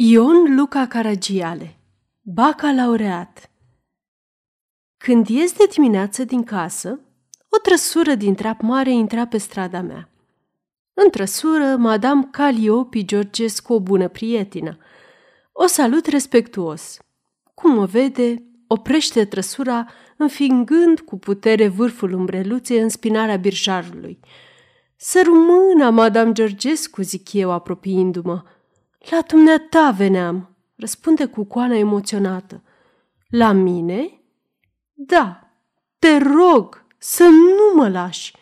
Ion Luca Caragiale Bacalaureat Când ies de dimineață din casă, o trăsură din trap mare intra pe strada mea. În trăsură, Madame Caliopi Georgescu, o bună prietină. O salut respectuos. Cum o vede, oprește trăsura, înfingând cu putere vârful umbreluței în spinarea birjarului. Să rumâna, Madame Georgescu, zic eu, apropiindu-mă – la dumneata veneam, răspunde cu coana emoționată. La mine? Da, te rog să nu mă lași.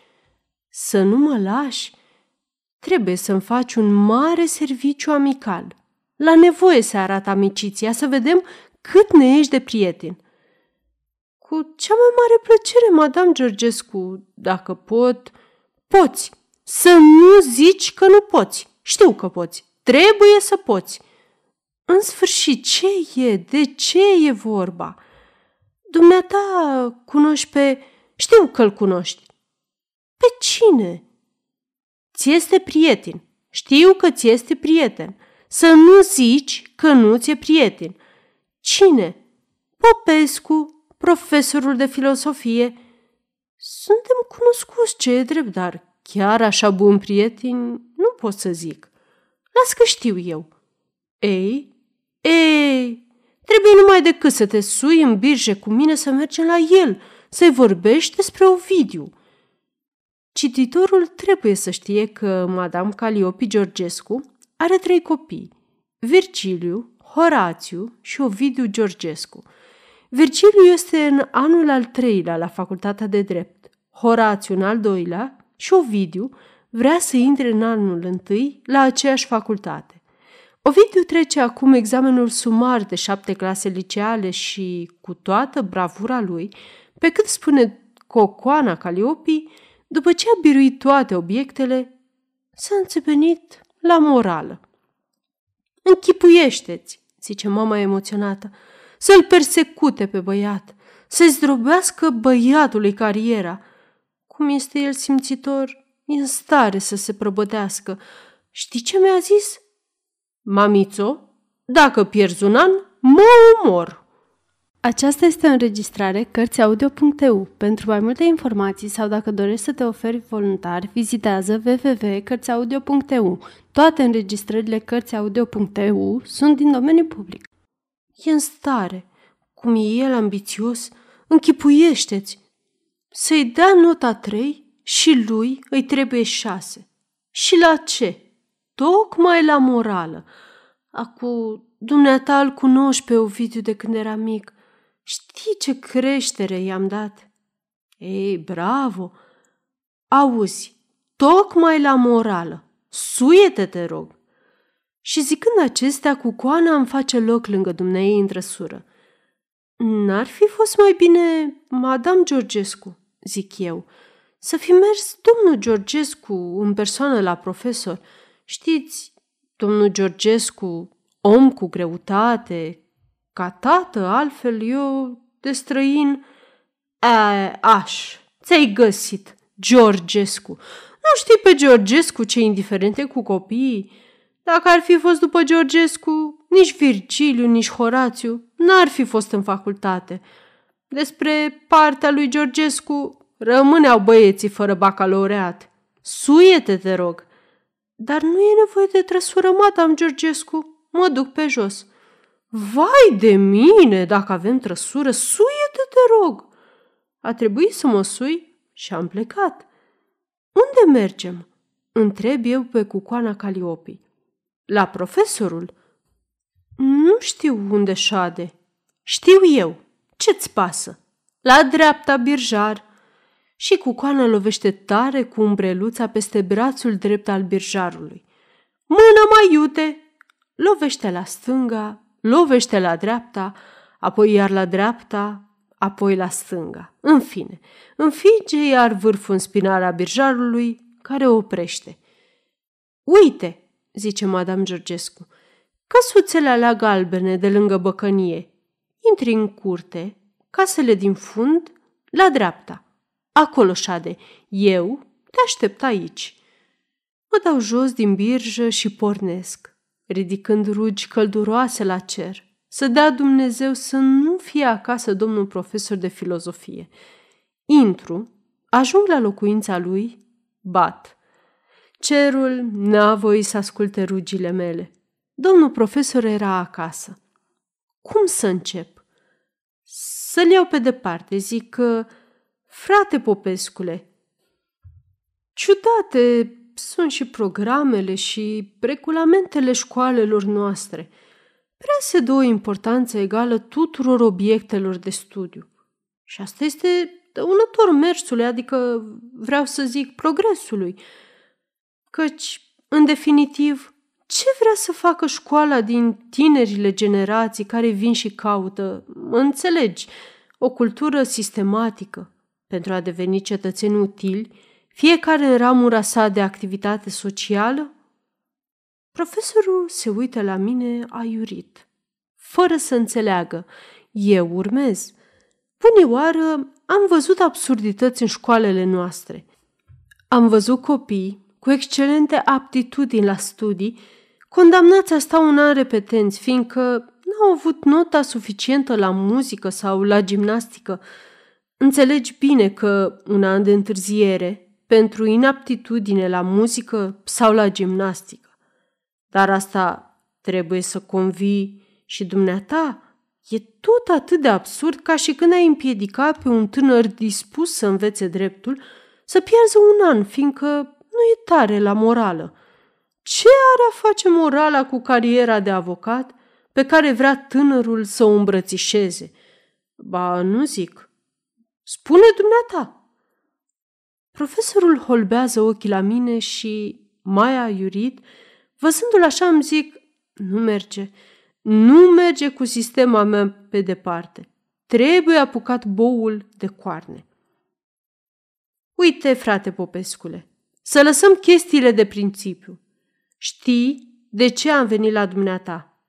Să nu mă lași? Trebuie să-mi faci un mare serviciu amical. La nevoie să arată amiciția, să vedem cât ne ești de prieten. Cu cea mai mare plăcere, Madame Georgescu, dacă pot... Poți! Să nu zici că nu poți! Știu că poți! Trebuie să poți. În sfârșit, ce e? De ce e vorba? Dumneata cunoști pe... Știu că-l cunoști. Pe cine? Ți este prieten. Știu că ți este prieten. Să nu zici că nu ți-e prieten. Cine? Popescu, profesorul de filosofie. Suntem cunoscuți, ce e drept, dar chiar așa bun prieten nu pot să zic. Las că știu eu. Ei, ei, trebuie numai decât să te sui în birje cu mine să mergem la el, să-i vorbești despre Ovidiu. Cititorul trebuie să știe că Madame Caliopi Georgescu are trei copii, Virgiliu, Horațiu și Ovidiu Georgescu. Virgiliu este în anul al treilea la facultatea de drept, Horațiu în al doilea și Ovidiu vrea să intre în anul întâi la aceeași facultate. Ovidiu trece acum examenul sumar de șapte clase liceale și, cu toată bravura lui, pe cât spune Cocoana Caliopi, după ce a biruit toate obiectele, s-a înțepenit la morală. Închipuiește-ți, zice mama emoționată, să-l persecute pe băiat, să-i zdrobească băiatului cariera. Cum este el simțitor, e în stare să se prăbătească. Știi ce mi-a zis? Mamițo, dacă pierzi un an, mă omor. Aceasta este o înregistrare Cărțiaudio.eu. Pentru mai multe informații sau dacă dorești să te oferi voluntar, vizitează www.cărțiaudio.eu. Toate înregistrările Cărțiaudio.eu sunt din domeniu public. E în stare, cum e el ambițios, închipuiește-ți, să-i dea nota 3 și lui îi trebuie șase. Și la ce? Tocmai la morală. Acu, dumneata îl cunoști pe Ovidiu de când era mic. Știi ce creștere i-am dat? Ei, bravo! Auzi, tocmai la morală. Suiete, te rog! Și zicând acestea, cu coana îmi face loc lângă dumneei în trăsură. N-ar fi fost mai bine Madame Georgescu, zic eu, să fi mers domnul Georgescu în persoană la profesor. Știți, domnul Georgescu, om cu greutate, ca tată, altfel eu, de străin, a, aș, ți-ai găsit, Georgescu. Nu știi pe Georgescu ce indiferente cu copiii? Dacă ar fi fost după Georgescu, nici Virgiliu, nici Horațiu n-ar fi fost în facultate. Despre partea lui Georgescu Rămâneau băieții fără bacalaureat. Suiete, te rog. Dar nu e nevoie de trăsură, madame Georgescu. Mă duc pe jos. Vai de mine, dacă avem trăsură, suiete, te rog. A trebuit să mă sui și am plecat. Unde mergem? Întreb eu pe cucoana Caliopi. La profesorul? Nu știu unde șade. Știu eu. Ce-ți pasă? La dreapta, birjar și cucoana lovește tare cu umbreluța peste brațul drept al birjarului. Mână mai iute! Lovește la stânga, lovește la dreapta, apoi iar la dreapta, apoi la stânga. În fine, înfige iar vârful în spinarea birjarului, care o oprește. Uite, zice Madame Georgescu, căsuțele alea galbene de lângă băcănie. Intri în curte, casele din fund, la dreapta. Acolo, șade, eu te aștept aici. Mă dau jos din birjă și pornesc. ridicând rugi călduroase la cer, să dea Dumnezeu să nu fie acasă domnul profesor de filozofie. Intru, ajung la locuința lui, bat. Cerul n-a voit să asculte rugile mele. Domnul profesor era acasă. Cum să încep? Să-l iau pe departe, zic că, frate Popescule, ciudate sunt și programele și regulamentele școalelor noastre. Prea se dă o importanță egală tuturor obiectelor de studiu. Și asta este dăunător mersului, adică vreau să zic progresului. Căci, în definitiv, ce vrea să facă școala din tinerile generații care vin și caută, înțelegi, o cultură sistematică pentru a deveni cetățeni utili, fiecare în ramura sa de activitate socială? Profesorul se uită la mine aiurit, fără să înțeleagă. Eu urmez. Bunioară, am văzut absurdități în școalele noastre. Am văzut copii cu excelente aptitudini la studii, condamnați a sta un an repetenți, fiindcă n-au avut nota suficientă la muzică sau la gimnastică. Înțelegi bine că un an de întârziere pentru inaptitudine la muzică sau la gimnastică. Dar asta trebuie să convii și dumneata. E tot atât de absurd ca și când ai împiedica pe un tânăr dispus să învețe dreptul să pierdă un an, fiindcă nu e tare la morală. Ce are a face morala cu cariera de avocat pe care vrea tânărul să o îmbrățișeze? Ba, nu zic. Spune dumneata. Profesorul holbează ochii la mine și, mai aiurit, văzându-l așa îmi zic, nu merge, nu merge cu sistema mea pe departe. Trebuie apucat boul de coarne. Uite, frate Popescule, să lăsăm chestiile de principiu. Știi de ce am venit la dumneata?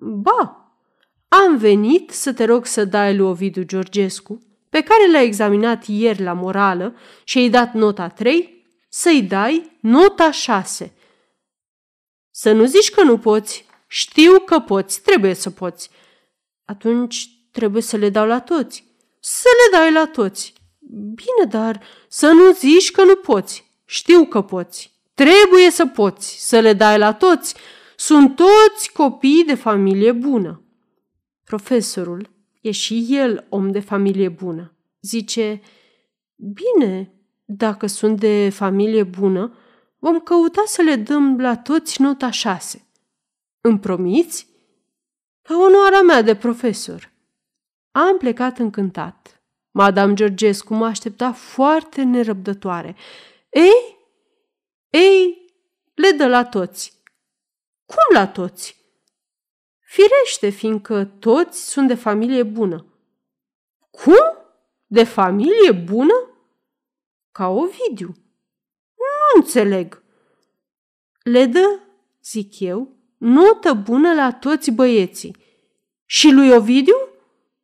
Ba, am venit să te rog să dai lui Ovidiu Georgescu pe care l-a examinat ieri la morală și i-ai dat nota 3, să-i dai nota 6. Să nu zici că nu poți. Știu că poți, trebuie să poți. Atunci trebuie să le dau la toți. Să le dai la toți. Bine, dar să nu zici că nu poți. Știu că poți. Trebuie să poți să le dai la toți. Sunt toți copii de familie bună. Profesorul E și el om de familie bună. Zice, bine, dacă sunt de familie bună, vom căuta să le dăm la toți nota șase. Îmi promiți? La onoarea mea de profesor. Am plecat încântat. Madame Georgescu mă aștepta foarte nerăbdătoare. Ei? Ei, le dă la toți. Cum la toți? Firește, fiindcă toți sunt de familie bună. Cum? De familie bună? Ca Ovidiu. Nu înțeleg. Le dă, zic eu, notă bună la toți băieții. Și lui Ovidiu?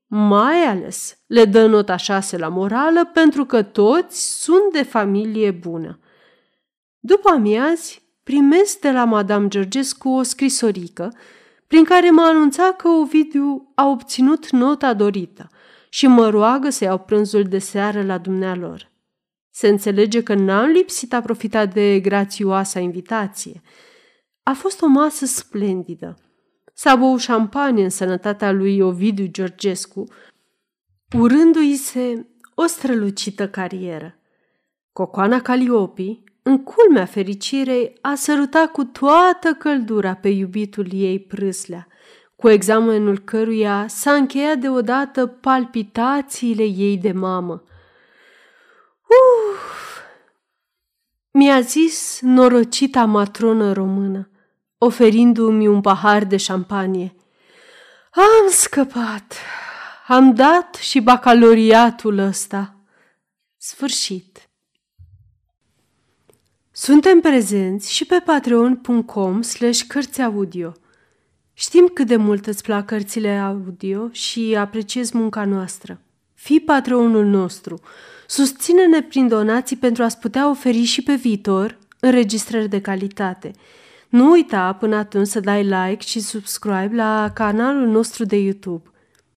Mai ales le dă nota șase la morală pentru că toți sunt de familie bună. După amiazi, primesc de la Madame Georgescu o scrisorică prin care mă anunța că Ovidiu a obținut nota dorită și mă roagă să iau prânzul de seară la dumnealor. Se înțelege că n-am lipsit a profita de grațioasa invitație. A fost o masă splendidă. S-a băut șampanie în sănătatea lui Ovidiu Georgescu, urându-i se o strălucită carieră. Cocoana Caliopii, în culmea fericirei, a sărutat cu toată căldura pe iubitul ei prâslea, cu examenul căruia s-a încheiat deodată palpitațiile ei de mamă. Uf! Mi-a zis norocita matronă română, oferindu-mi un pahar de șampanie. Am scăpat! Am dat și bacaloriatul ăsta. Sfârșit. Suntem prezenți și pe patreon.com slash cărți audio. Știm cât de mult îți plac cărțile audio și apreciezi munca noastră. Fii patronul nostru. Susține-ne prin donații pentru a-ți putea oferi și pe viitor înregistrări de calitate. Nu uita până atunci să dai like și subscribe la canalul nostru de YouTube.